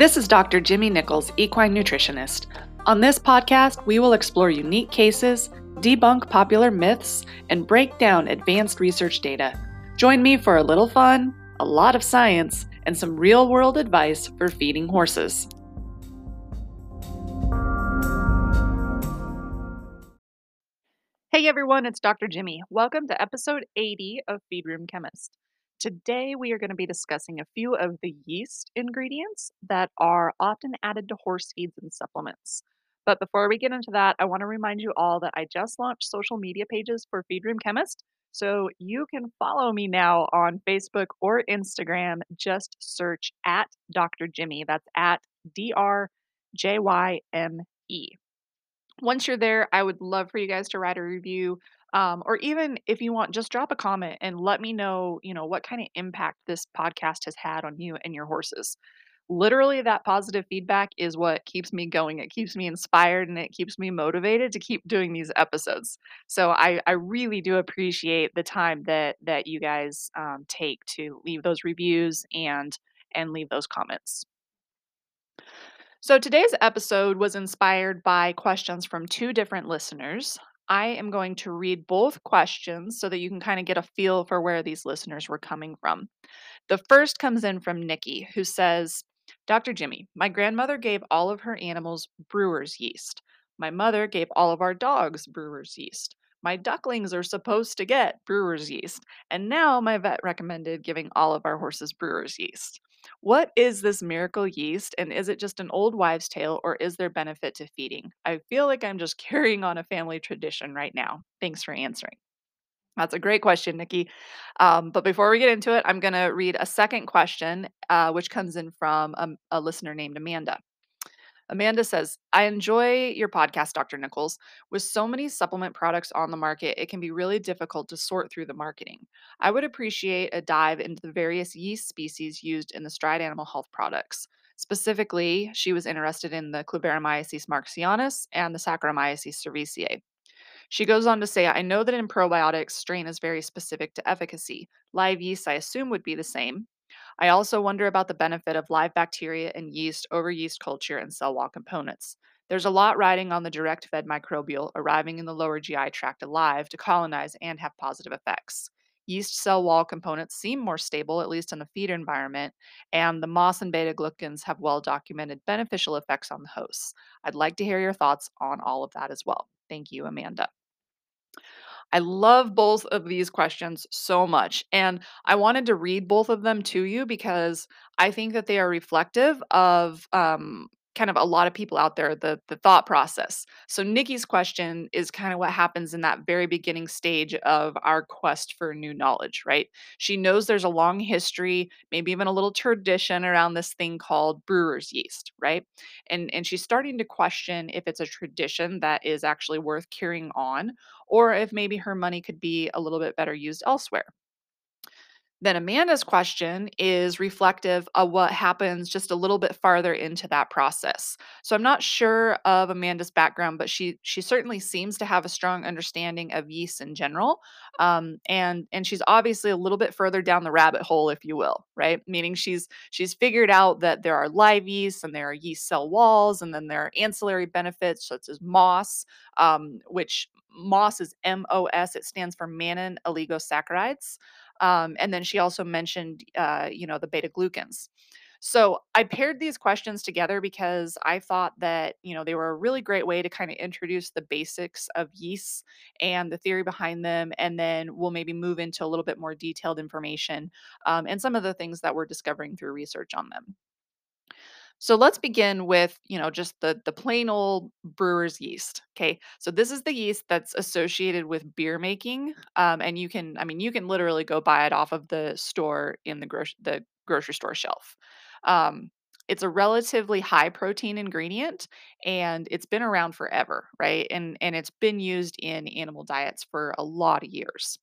This is Dr. Jimmy Nichols, equine nutritionist. On this podcast, we will explore unique cases, debunk popular myths, and break down advanced research data. Join me for a little fun, a lot of science, and some real world advice for feeding horses. Hey everyone, it's Dr. Jimmy. Welcome to episode 80 of Feed Room Chemist. Today, we are going to be discussing a few of the yeast ingredients that are often added to horse feeds and supplements. But before we get into that, I want to remind you all that I just launched social media pages for Feed Room Chemist. So you can follow me now on Facebook or Instagram. Just search at Dr. Jimmy. That's at D R J Y M E. Once you're there, I would love for you guys to write a review um, or even if you want, just drop a comment and let me know, you know, what kind of impact this podcast has had on you and your horses. Literally, that positive feedback is what keeps me going. It keeps me inspired and it keeps me motivated to keep doing these episodes. So I, I really do appreciate the time that that you guys um, take to leave those reviews and and leave those comments. So today's episode was inspired by questions from two different listeners. I am going to read both questions so that you can kind of get a feel for where these listeners were coming from. The first comes in from Nikki, who says, Dr. Jimmy, my grandmother gave all of her animals brewer's yeast. My mother gave all of our dogs brewer's yeast. My ducklings are supposed to get brewer's yeast. And now my vet recommended giving all of our horses brewer's yeast. What is this miracle yeast, and is it just an old wives' tale, or is there benefit to feeding? I feel like I'm just carrying on a family tradition right now. Thanks for answering. That's a great question, Nikki. Um, but before we get into it, I'm going to read a second question, uh, which comes in from a, a listener named Amanda. Amanda says, I enjoy your podcast, Dr. Nichols. With so many supplement products on the market, it can be really difficult to sort through the marketing. I would appreciate a dive into the various yeast species used in the Stride Animal Health products. Specifically, she was interested in the Kluyveromyces marxianus and the Saccharomyces cerevisiae. She goes on to say, I know that in probiotics, strain is very specific to efficacy. Live yeast, I assume, would be the same. I also wonder about the benefit of live bacteria and yeast over yeast culture and cell wall components. There's a lot riding on the direct fed microbial arriving in the lower GI tract alive to colonize and have positive effects. Yeast cell wall components seem more stable, at least in the feeder environment, and the MOS and beta glucans have well documented beneficial effects on the hosts. I'd like to hear your thoughts on all of that as well. Thank you, Amanda. I love both of these questions so much. And I wanted to read both of them to you because I think that they are reflective of um, kind of a lot of people out there the the thought process. So Nikki's question is kind of what happens in that very beginning stage of our quest for new knowledge, right? She knows there's a long history, maybe even a little tradition around this thing called brewer's yeast, right? And and she's starting to question if it's a tradition that is actually worth carrying on or if maybe her money could be a little bit better used elsewhere. Then Amanda's question is reflective of what happens just a little bit farther into that process. So I'm not sure of Amanda's background, but she she certainly seems to have a strong understanding of yeast in general, um, and and she's obviously a little bit further down the rabbit hole, if you will, right? Meaning she's she's figured out that there are live yeast and there are yeast cell walls, and then there are ancillary benefits such as MOS, um, which MOS is M O S. It stands for mannan oligosaccharides. Um, and then she also mentioned, uh, you know, the beta glucans. So I paired these questions together because I thought that, you know, they were a really great way to kind of introduce the basics of yeasts and the theory behind them. And then we'll maybe move into a little bit more detailed information um, and some of the things that we're discovering through research on them. So let's begin with, you know, just the the plain old brewer's yeast. Okay. So this is the yeast that's associated with beer making. Um, and you can, I mean, you can literally go buy it off of the store in the gro- the grocery store shelf. Um, it's a relatively high protein ingredient and it's been around forever, right? And and it's been used in animal diets for a lot of years.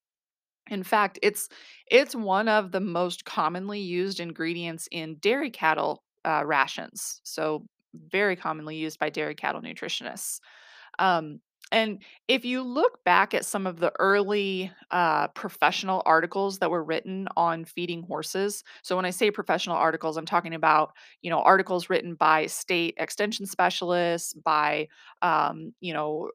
In fact, it's it's one of the most commonly used ingredients in dairy cattle uh, rations. So, very commonly used by dairy cattle nutritionists. Um, And if you look back at some of the early uh, professional articles that were written on feeding horses, so when I say professional articles, I'm talking about you know articles written by state extension specialists, by um, you know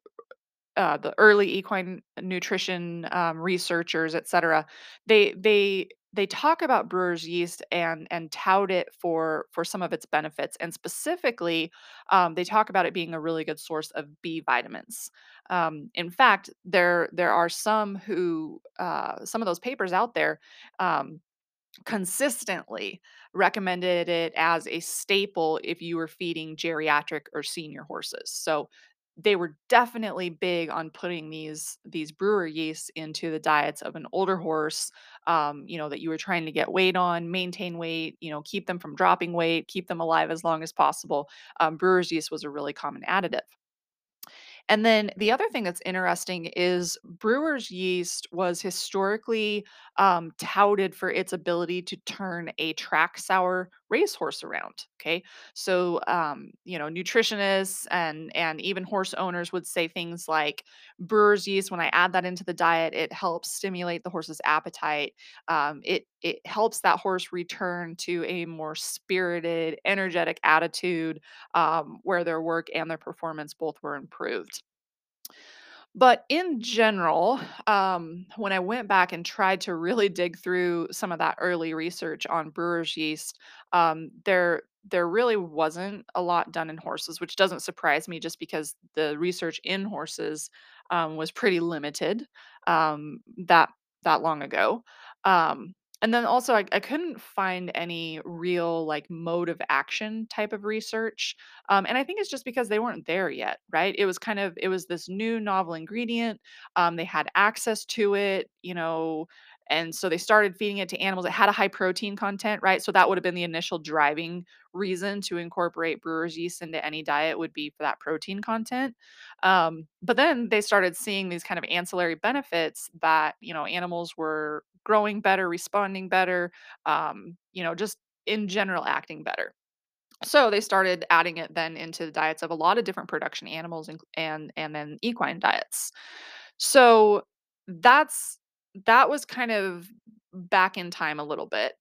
uh, the early equine nutrition um, researchers, et cetera, they they they talk about brewer's yeast and and tout it for for some of its benefits, and specifically, um, they talk about it being a really good source of B vitamins. Um, in fact, there there are some who uh, some of those papers out there. Um, consistently recommended it as a staple if you were feeding geriatric or senior horses. So they were definitely big on putting these these brewer yeasts into the diets of an older horse um, you know that you were trying to get weight on maintain weight you know keep them from dropping weight keep them alive as long as possible. Um, brewer's yeast was a really common additive. And then the other thing that's interesting is brewer's yeast was historically um, touted for its ability to turn a track sour racehorse around. Okay, so um, you know nutritionists and and even horse owners would say things like brewer's yeast. When I add that into the diet, it helps stimulate the horse's appetite. Um, it it helps that horse return to a more spirited, energetic attitude um, where their work and their performance both were improved. But in general, um, when I went back and tried to really dig through some of that early research on brewer's yeast, um, there there really wasn't a lot done in horses, which doesn't surprise me, just because the research in horses um, was pretty limited um, that that long ago. Um, and then also, I, I couldn't find any real like mode of action type of research um, and I think it's just because they weren't there yet, right? It was kind of it was this new novel ingredient. Um, they had access to it, you know, and so they started feeding it to animals. It had a high protein content, right? So that would have been the initial driving reason to incorporate brewer's yeast into any diet would be for that protein content. Um, but then they started seeing these kind of ancillary benefits that you know animals were growing better, responding better, um, you know, just in general acting better. So they started adding it then into the diets of a lot of different production animals and and and then equine diets. So that's that was kind of back in time a little bit.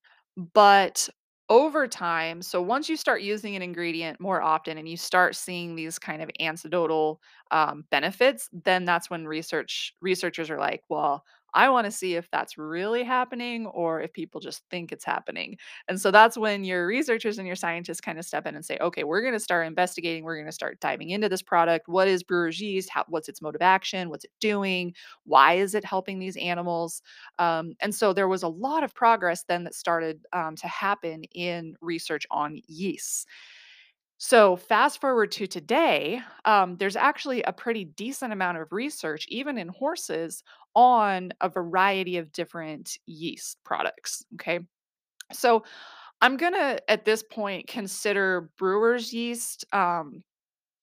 But over time, so once you start using an ingredient more often and you start seeing these kind of anecdotal um, benefits, then that's when research researchers are like, well, I want to see if that's really happening or if people just think it's happening. And so that's when your researchers and your scientists kind of step in and say, okay, we're going to start investigating. We're going to start diving into this product. What is brewer's yeast? How, what's its mode of action? What's it doing? Why is it helping these animals? Um, and so there was a lot of progress then that started um, to happen in research on yeasts. So, fast forward to today, um, there's actually a pretty decent amount of research, even in horses, on a variety of different yeast products. Okay. So, I'm going to, at this point, consider brewer's yeast. Um,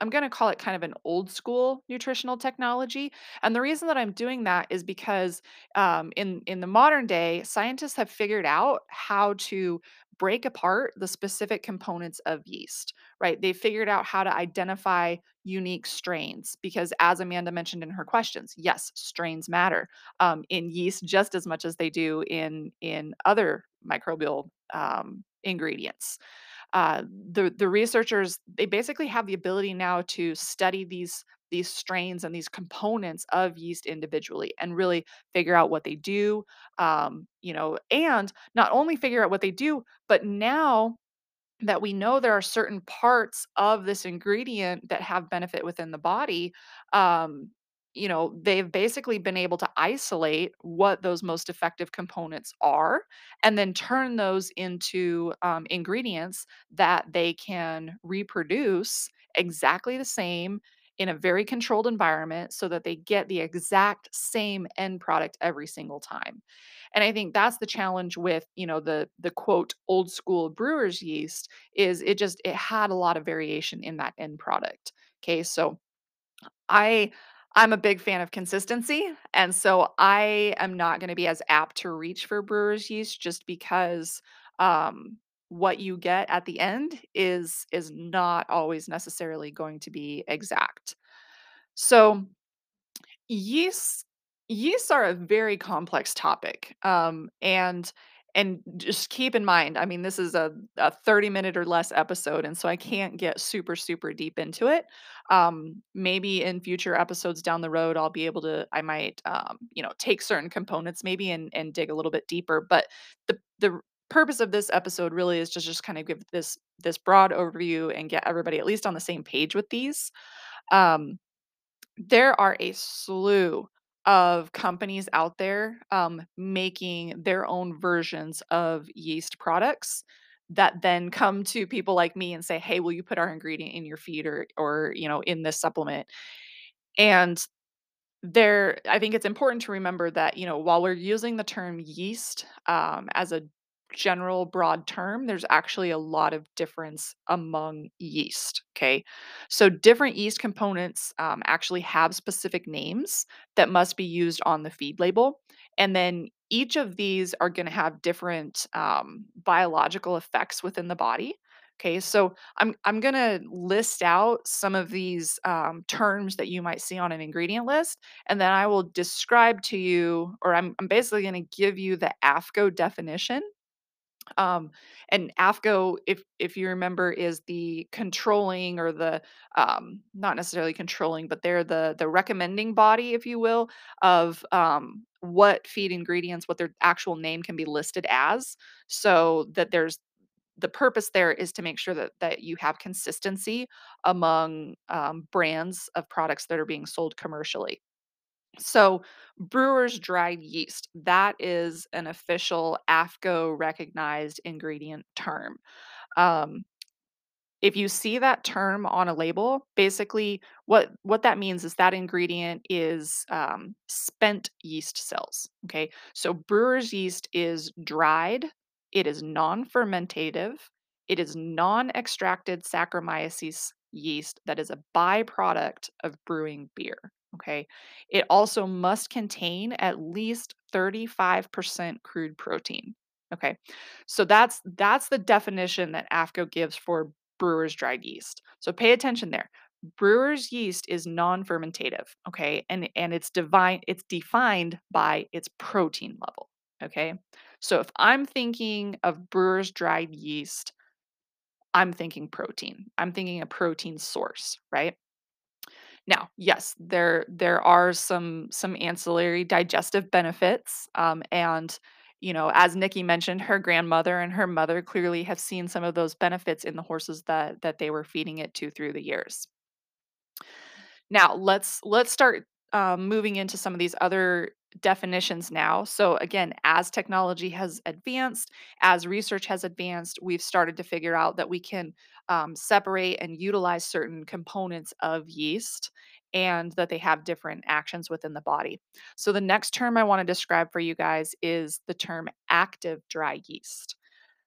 I'm going to call it kind of an old school nutritional technology. And the reason that I'm doing that is because um, in in the modern day, scientists have figured out how to break apart the specific components of yeast. Right? They figured out how to identify unique strains because, as Amanda mentioned in her questions, yes, strains matter um, in yeast just as much as they do in in other microbial um, ingredients uh, the the researchers they basically have the ability now to study these these strains and these components of yeast individually and really figure out what they do um, you know and not only figure out what they do but now that we know there are certain parts of this ingredient that have benefit within the body um you know they've basically been able to isolate what those most effective components are and then turn those into um, ingredients that they can reproduce exactly the same in a very controlled environment so that they get the exact same end product every single time and I think that's the challenge with, you know, the the quote old school brewer's yeast is it just it had a lot of variation in that end product. Okay, so I I'm a big fan of consistency, and so I am not going to be as apt to reach for brewer's yeast just because um what you get at the end is is not always necessarily going to be exact. So yeast yeasts are a very complex topic, um, and and just keep in mind, I mean, this is a a thirty-minute or less episode, and so I can't get super, super deep into it. Um, maybe in future episodes down the road, I'll be able to I might, um, you know, take certain components maybe and and dig a little bit deeper, but the the purpose of this episode really is to just kinda give this this broad overview and get everybody at least on the same page with these. Um there are a slew of companies out there, um, making their own versions of yeast products that then come to people like me and say, "Hey, will you put our ingredient in your feed or or, you know, in this supplement?" And there I think it's important to remember that, you know, while we're using the term yeast, um, as a general broad term, there's actually a lot of difference among yeast, okay? So different yeast components, um, actually have specific names that must be used on the feed label, and then each of these are gonna have different, um, biological effects within the body. Okay, so I'm I'm gonna list out some of these, um, terms that you might see on an ingredient list, and then I will describe to you or I'm I'm basically gonna give you the AAFCO definition. Um, and AAFCO, if if you remember, is the controlling or the, um not necessarily controlling, but they're the the recommending body, if you will, of, um, what feed ingredients, what their actual name can be listed as, so that there's the purpose there is to make sure that that you have consistency among, um, brands of products that are being sold commercially. So, brewer's dried yeast, that is an official AAFCO recognized ingredient term. Um, if you see that term on a label, basically what what that means is that ingredient is, um, spent yeast cells, okay? So brewer's yeast is dried, it is non-fermentative, it is non-extracted Saccharomyces yeast that is a byproduct of brewing beer, okay? It also must contain at least 35% crude protein, okay? So that's that's the definition that AAFCO gives for brewer's dried yeast. So pay attention there. Brewer's yeast is non-fermentative, okay? And and it's divine it's defined by its protein level, okay? So if I'm thinking of brewer's dried yeast, I'm thinking protein. I'm thinking a protein source, right? Now, yes, there there are some some ancillary digestive benefits, um, and, you know, as Nikki mentioned, her grandmother and her mother clearly have seen some of those benefits in the horses that that they were feeding it to through the years. Now, let's let's start, um, moving into some of these other definitions now. So again, as technology has advanced, as research has advanced, we've started to figure out that we can, um, separate and utilize certain components of yeast and that they have different actions within the body. So the next term I wanna describe for you guys is the term active dry yeast.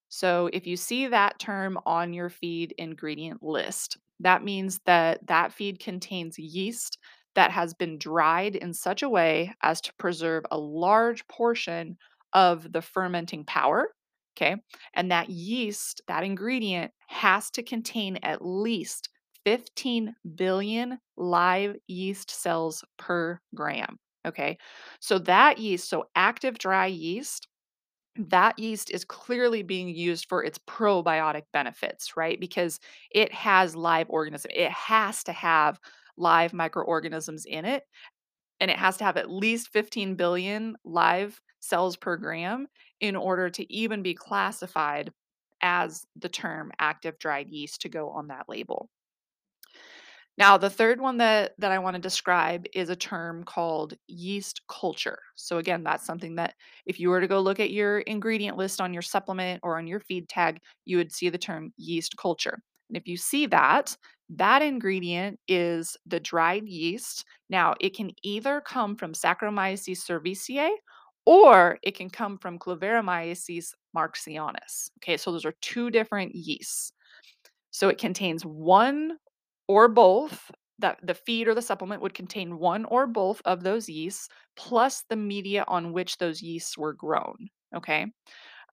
So if you see that term on your feed ingredient list, that means that that feed contains yeast that has been dried in such a way as to preserve a large portion of the fermenting power. Okay. And that yeast, that ingredient, has to contain at least 15 billion live yeast cells per gram. Okay. So that yeast, so active dry yeast, that yeast is clearly being used for its probiotic benefits, right? Because it has live organism. It has to have live microorganisms in it, and it has to have at least 15 billion live cells per gram in order to even be classified as the term active dried yeast to go on that label. Now, the third one that that I want to describe is a term called yeast culture. So again, that's something that if you were to go look at your ingredient list on your supplement or on your feed tag, you would see the term yeast culture. And if you see that, that ingredient is the dried yeast. Now, it can either come from Saccharomyces cerevisiae or it can come from Kluyveromyces marxianus. Okay, so those are two different yeasts. So it contains one or both that the feed or the supplement would contain one or both of those yeasts plus the media on which those yeasts were grown okay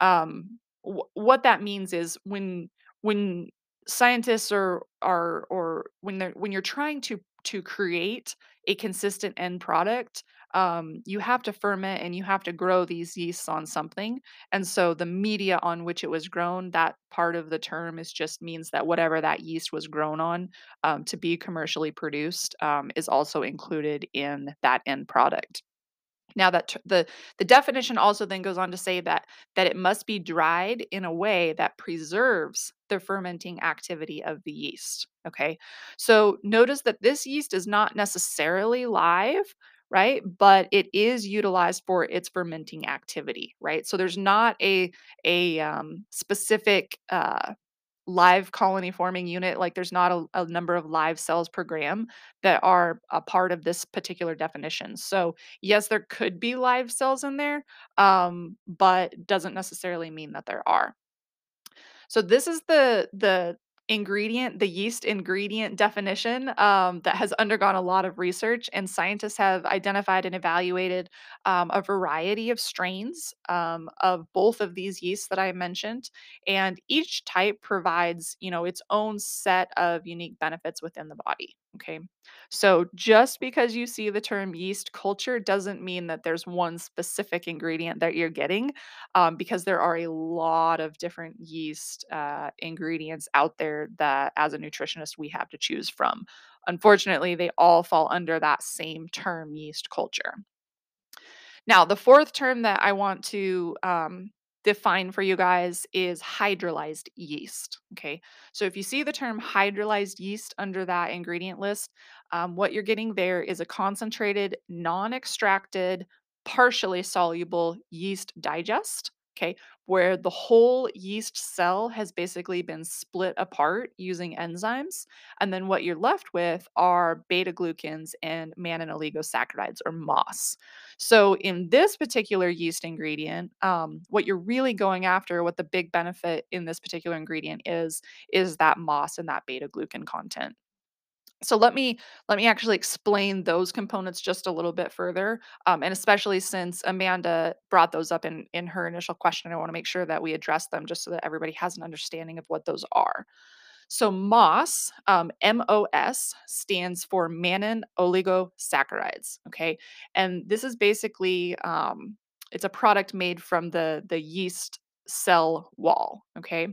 um, wh- what that means is when when scientists are are or when they're when you're trying to to create a consistent end product, um, you have to ferment and you have to grow these yeasts on something. And so the media on which it was grown, that part of the term is just means that whatever that yeast was grown on um, to be commercially produced um, is also included in that end product. Now that the the definition also then goes on to say that that it must be dried in a way that preserves the fermenting activity of the yeast, okay? So notice that this yeast is not necessarily live, right? But it is utilized for its fermenting activity, right? So there's not a a, um, specific, uh live colony forming unit, like there's not a, a number of live cells per gram that are a part of this particular definition. So, yes, there could be live cells in there, um, but doesn't necessarily mean that there are. So this is the the ingredient, the yeast ingredient definition um, that has undergone a lot of research, and scientists have identified and evaluated um, a variety of strains um, of both of these yeasts that I mentioned, and each type provides, you know, its own set of unique benefits within the body. Okay. So just because you see the term yeast culture doesn't mean that there's one specific ingredient that you're getting um, because there are a lot of different yeast uh, ingredients out there that, as a nutritionist, we have to choose from. Unfortunately, they all fall under that same term, yeast culture. Now, the fourth term that I want to um, define for you guys is hydrolyzed yeast. Okay, so if you see the term hydrolyzed yeast under that ingredient list, um, what you're getting there is a concentrated, non extracted, partially soluble yeast digest. Okay, where the whole yeast cell has basically been split apart using enzymes. And then what you're left with are beta glucans and mannan oligosaccharides or MOS. So in this particular yeast ingredient, um, what you're really going after, what the big benefit in this particular ingredient is, is that MOS and that beta glucan content. So let me let me actually explain those components just a little bit further, um, and especially since Amanda brought those up in in her initial question, I want to make sure that we address them just so that everybody has an understanding of what those are. So MOS, um, M-O-S, stands for mannan oligosaccharides. Okay, and this is basically um, it's a product made from the the yeast cell wall. Okay,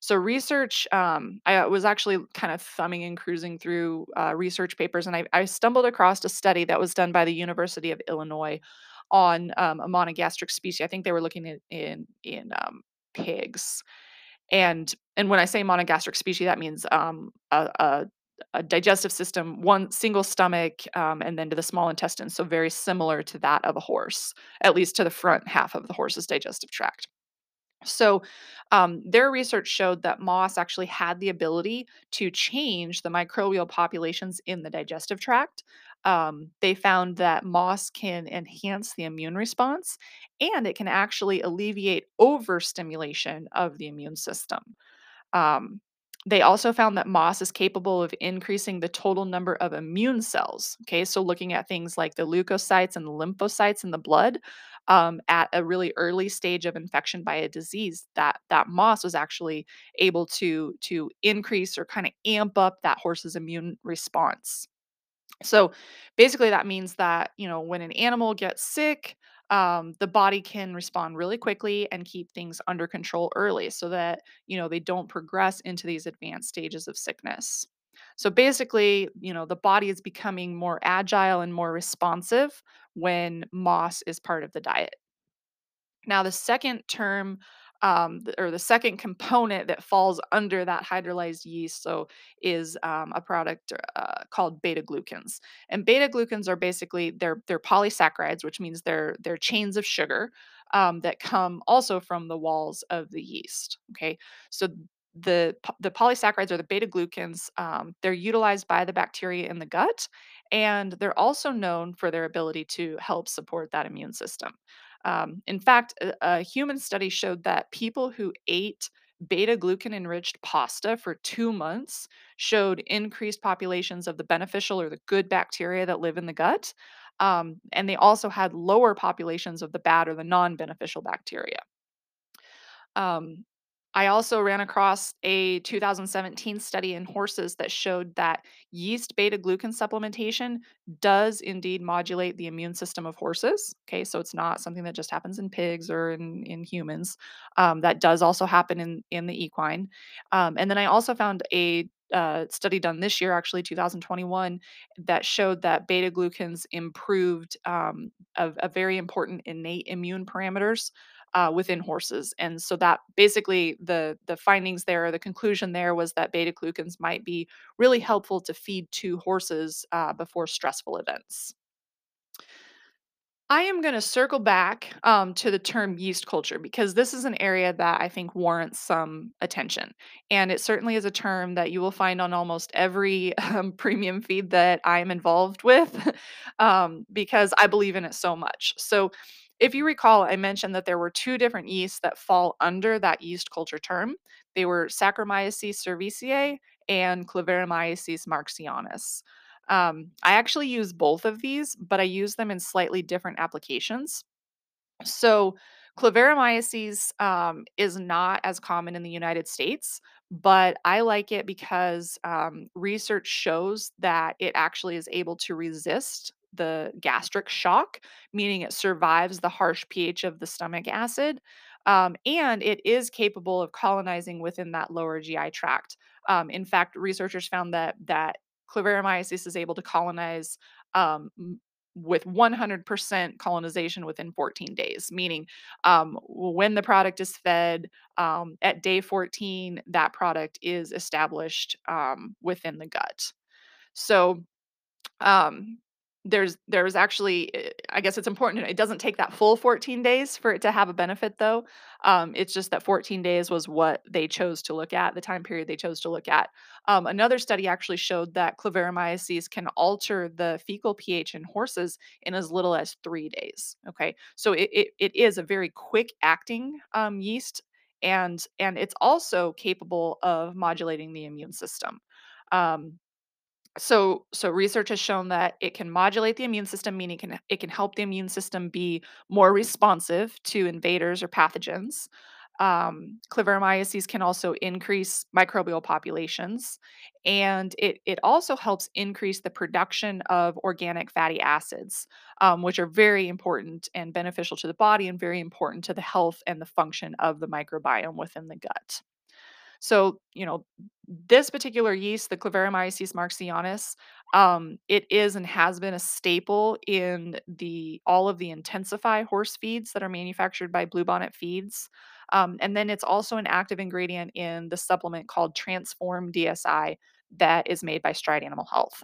so research. Um, I was actually kind of thumbing and cruising through uh, research papers, and I, I stumbled across a study that was done by the University of Illinois on um, a monogastric species. I think they were looking at in in um, pigs and and when I say monogastric species, that means um, a, a, a digestive system, one single stomach, um, and then to the small intestine. So very similar to that of a horse, at least to the front half of the horse's digestive tract. So, um, their research showed that MOS actually had the ability to change the microbial populations in the digestive tract. Um, they found that MOS can enhance the immune response and it can actually alleviate overstimulation of the immune system. Um, they also found that MOS is capable of increasing the total number of immune cells. Okay, so looking at things like the leukocytes and the lymphocytes in the blood um, at a really early stage of infection by a disease, that that MOS was actually able to to increase or kind of amp up that horse's immune response. So basically, that means that, you know, when an animal gets sick, um, the body can respond really quickly and keep things under control early so that, you know, they don't progress into these advanced stages of sickness. So basically, you know, the body is becoming more agile and more responsive when MOS is part of the diet. Now, the second term, um, or the second component that falls under that hydrolyzed yeast, so is um, a product uh, called beta glucans. And beta glucans are basically they're they're polysaccharides, which means they're they're chains of sugar um, that come also from the walls of the yeast. Okay, so the the polysaccharides or the beta glucans um, they're utilized by the bacteria in the gut and they're also known for their ability to help support that immune system um, in fact, a, a human study showed that people who ate beta glucan enriched pasta for two months showed increased populations of the beneficial or the good bacteria that live in the gut. Um, and they also had lower populations of the bad or the non beneficial bacteria. Um, I also ran across a 2017 study in horses that showed that yeast beta glucan supplementation does indeed modulate the immune system of horses. Okay, so it's not something that just happens in pigs or in, in humans. Um, that does also happen in, in the equine. Um, and then I also found a uh, study done this year, actually 2021, that showed that beta glucans improved um, a, a very important innate immune parameters uh, within horses. And so that basically the the findings there, the conclusion there was that beta glucans might be really helpful to feed to horses uh, before stressful events. I am going to circle back um, to the term yeast culture because this is an area that I think warrants some attention. And it certainly is a term that you will find on almost every um, premium feed that I am involved with um, because I believe in it so much. So, if you recall, I mentioned that there were two different yeasts that fall under that yeast culture term. They were Saccharomyces cerevisiae and Kluyveromyces marxianus. Um, I actually use both of these, but I use them in slightly different applications. So, Kluyveromyces um, is not as common in the United States, but I like it because um, research shows that it actually is able to resist the gastric shock, meaning it survives the harsh pH of the stomach acid. Um, and it is capable of colonizing within that lower GI tract. Um, in fact, researchers found that that Kluyveromyces is able to colonize um, with 100% colonization within 14 days, meaning um, when the product is fed um, at day 14, that product is established um, within the gut. So, um, there's there's actually eh, I guess it's important it doesn't take that full 14 days for it to have a benefit though. Um, it's just that 14 days was what they chose to look at, the time period they chose to look at. Um, another study actually showed that Kluyveromyces can alter the fecal pH in horses in as little as three days. Okay, so it it, it is a very quick acting um, yeast, and and it's also capable of modulating the immune system. Um, so so research has shown that it can modulate the immune system meaning it can it can help the immune system be more responsive to invaders or pathogens um, can also increase microbial populations, and it it also helps increase the production of organic fatty acids, um, which are very important and beneficial to the body, and very important to the health and the function of the microbiome within the gut. So, you know, this particular yeast, the Kluyveromyces marxianus, um, it is and has been a staple in the all of the Intensify horse feeds that are manufactured by Bluebonnet Feeds. Um, and then it's also an active ingredient in the supplement called Transform DSI that is made by Stride Animal Health.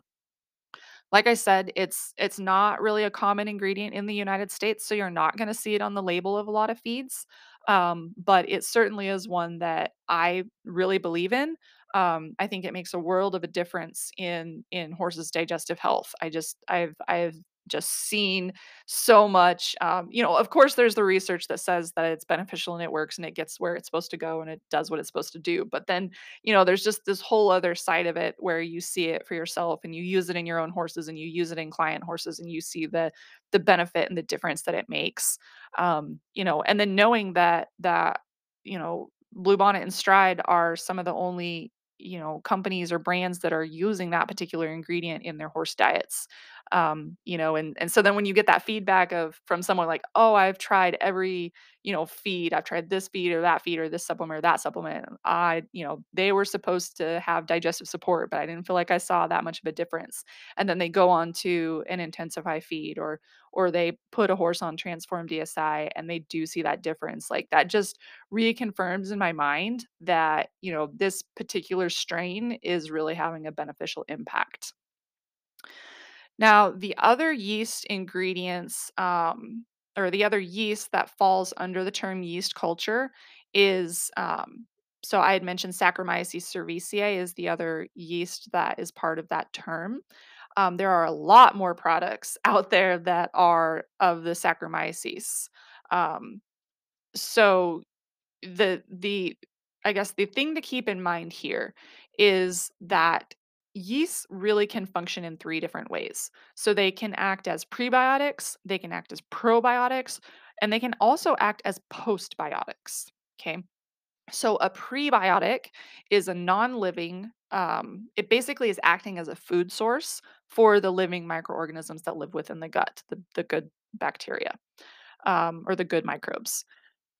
Like I said, it's it's not really a common ingredient in the United States, so you're not gonna see it on the label of a lot of feeds. Um, but it certainly is one that I really believe in. Um, I think it makes a world of a difference in in horses' digestive health. I just I've I've just seen so much. Um, you know, of course, there's the research that says that it's beneficial and it works and it gets where it's supposed to go and it does what it's supposed to do. But then, you know, there's just this whole other side of it where you see it for yourself and you use it in your own horses and you use it in client horses and you see the the benefit and the difference that it makes. Um, you know, and then knowing that that you know Bluebonnet and Stride are some of the only you know companies or brands that are using that particular ingredient in their horse diets um you know and and so then when you get that feedback of from someone like oh i've tried every you know feed i've tried this feed or that feed or this supplement or that supplement i you know they were supposed to have digestive support but i didn't feel like i saw that much of a difference and then they go on to an intensify feed or or they put a horse on transform dsi and they do see that difference like that just reconfirms in my mind that you know this particular strain is really having a beneficial impact now, the other yeast ingredients, um, or the other yeast that falls under the term yeast culture is, um, so I had mentioned Saccharomyces cerevisiae is the other yeast that is part of that term. Um, there are a lot more products out there that are of the Saccharomyces. Um, so the the I guess the thing to keep in mind here is that yeasts really can function in three different ways. So they can act as prebiotics, they can act as probiotics, and they can also act as postbiotics. Okay. So a prebiotic is a non-living um, it basically is acting as a food source for the living microorganisms that live within the gut, the, the good bacteria um, or the good microbes.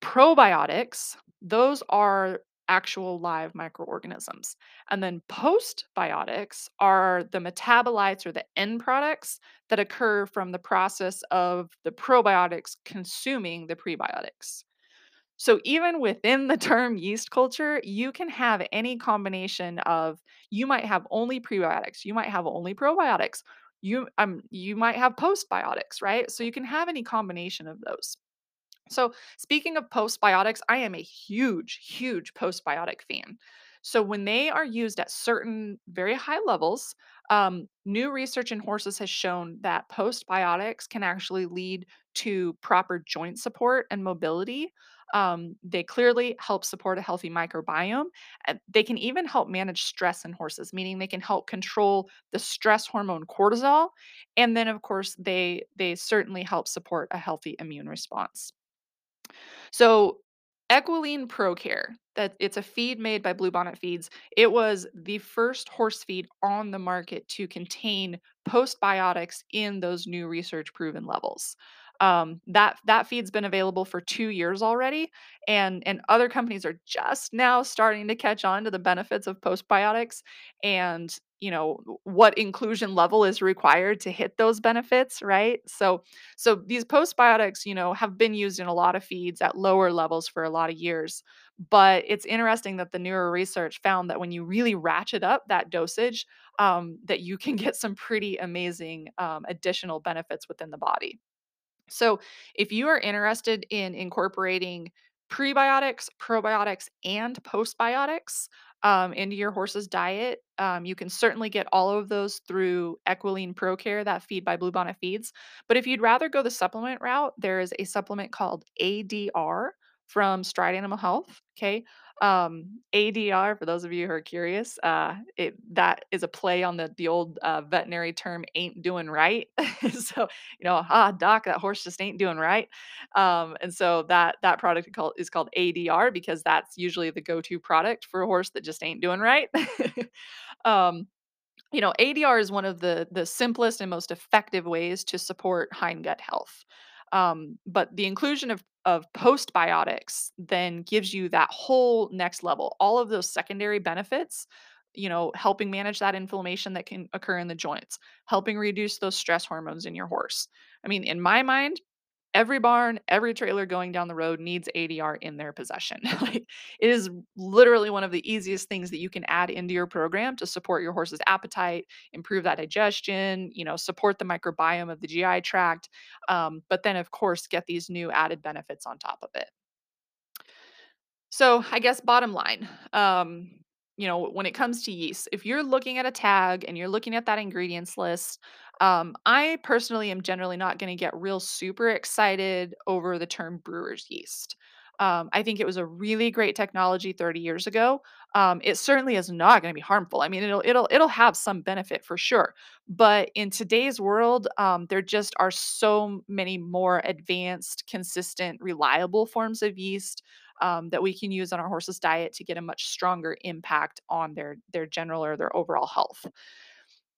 Probiotics, those are actual live microorganisms. And then postbiotics are the metabolites or the end products that occur from the process of the probiotics consuming the prebiotics. So even within the term yeast culture, you can have any combination of you might have only prebiotics, you might have only probiotics, you um you might have postbiotics, right? So you can have any combination of those. So, speaking of postbiotics, I am a huge, huge postbiotic fan. So, when they are used at certain very high levels, um, new research in horses has shown that postbiotics can actually lead to proper joint support and mobility. Um, they clearly help support a healthy microbiome. They can even help manage stress in horses, meaning they can help control the stress hormone cortisol. And then, of course, they they certainly help support a healthy immune response. So, Equilene ProCare, that it's a feed made by Bluebonnet Feeds. It was the first horse feed on the market to contain postbiotics in those new research proven levels. Um, that that feed's been available for two years already, and and other companies are just now starting to catch on to the benefits of postbiotics and you know what inclusion level is required to hit those benefits, right? So so these postbiotics, you know, have been used in a lot of feeds at lower levels for a lot of years. But it's interesting that the newer research found that when you really ratchet up that dosage, um, that you can get some pretty amazing um, additional benefits within the body. So, if you are interested in incorporating prebiotics, probiotics, and postbiotics um, into your horse's diet, um, you can certainly get all of those through Equilene ProCare, that feed by Bluebonnet Feeds. But if you'd rather go the supplement route, there is a supplement called ADR from Stride Animal Health. Okay. Um, ADR, for those of you who are curious, uh, it that is a play on the the old uh, veterinary term "ain't doing right." so you know, ah, doc, that horse just ain't doing right. Um, and so that that product is called ADR because that's usually the go-to product for a horse that just ain't doing right. um, you know, ADR is one of the the simplest and most effective ways to support hind gut health. Um, but the inclusion of of postbiotics then gives you that whole next level, all of those secondary benefits. You know, helping manage that inflammation that can occur in the joints, helping reduce those stress hormones in your horse. I mean, in my mind, Every barn, every trailer going down the road needs ADR in their possession. it is literally one of the easiest things that you can add into your program to support your horse's appetite, improve that digestion, you know, support the microbiome of the GI tract. Um, but then, of course, get these new added benefits on top of it. So, I guess bottom line, um, you know, when it comes to yeast, if you're looking at a tag and you're looking at that ingredients list, um, I personally am generally not going to get real super excited over the term brewer's yeast. Um, I think it was a really great technology 30 years ago. Um, it certainly is not going to be harmful. I mean, it'll it'll it'll have some benefit for sure. But in today's world, um, there just are so many more advanced, consistent, reliable forms of yeast um, that we can use on our horse's diet to get a much stronger impact on their their general or their overall health.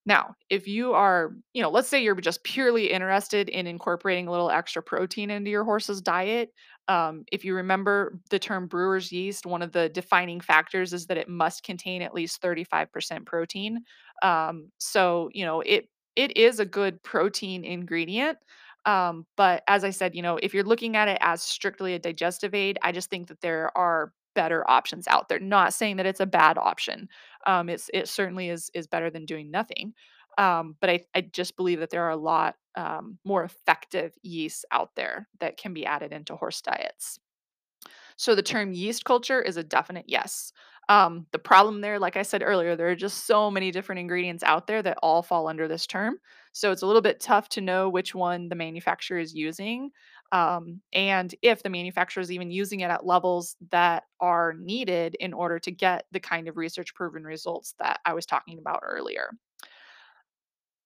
Now, if you are, you know, let's say you're just purely interested in incorporating a little extra protein into your horse's diet. Um, if you remember the term brewer's yeast, one of the defining factors is that it must contain at least 35% protein. Um, so, you know, it it is a good protein ingredient. Um, but as I said, you know, if you're looking at it as strictly a digestive aid, I just think that there are better options out there. Not saying that it's a bad option. Um, it's it certainly is is better than doing nothing. Um, but I, I just believe that there are a lot um, more effective yeasts out there that can be added into horse diets. So the term yeast culture is a definite yes. Um, the problem there, like I said earlier, there are just so many different ingredients out there that all fall under this term. So it's a little bit tough to know which one the manufacturer is using. Um, and if the manufacturer is even using it at levels that are needed in order to get the kind of research proven results that I was talking about earlier.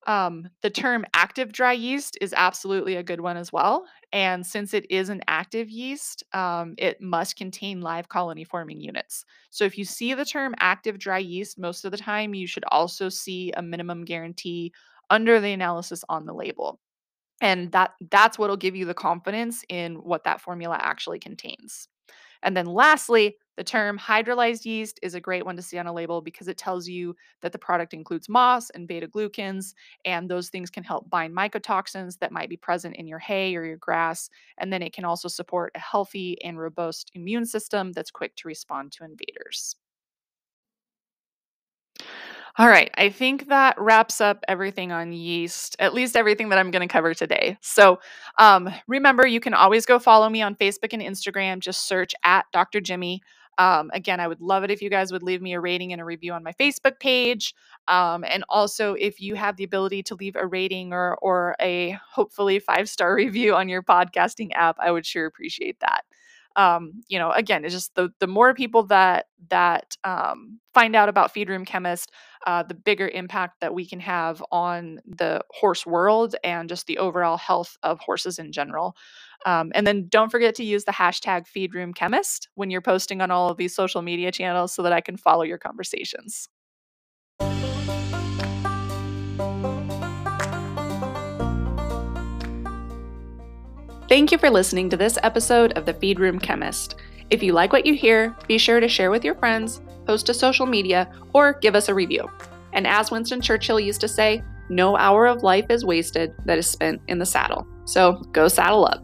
Um, the term active dry yeast is absolutely a good one as well. And since it is an active yeast, um, it must contain live colony forming units. So if you see the term active dry yeast, most of the time you should also see a minimum guarantee under the analysis on the label. And that that's what'll give you the confidence in what that formula actually contains. And then lastly, the term hydrolyzed yeast is a great one to see on a label because it tells you that the product includes MOS and beta glucans, and those things can help bind mycotoxins that might be present in your hay or your grass. And then it can also support a healthy and robust immune system that's quick to respond to invaders. All right, I think that wraps up everything on yeast, at least everything that I'm going to cover today. So um, remember, you can always go follow me on Facebook and Instagram. Just search at Dr. Jyme. Um, again, I would love it if you guys would leave me a rating and a review on my Facebook page. Um, and also, if you have the ability to leave a rating or, or a hopefully five star review on your podcasting app, I would sure appreciate that um, you know, again, it's just the the more people that that um, find out about Feed Room Chemist, uh, the bigger impact that we can have on the horse world and just the overall health of horses in general. Um, and then don't forget to use the hashtag Feed Room Chemist when you're posting on all of these social media channels so that I can follow your conversations. Thank you for listening to this episode of the Feed Room Chemist. If you like what you hear, be sure to share with your friends, post to social media, or give us a review. And as Winston Churchill used to say, no hour of life is wasted that is spent in the saddle. So go saddle up.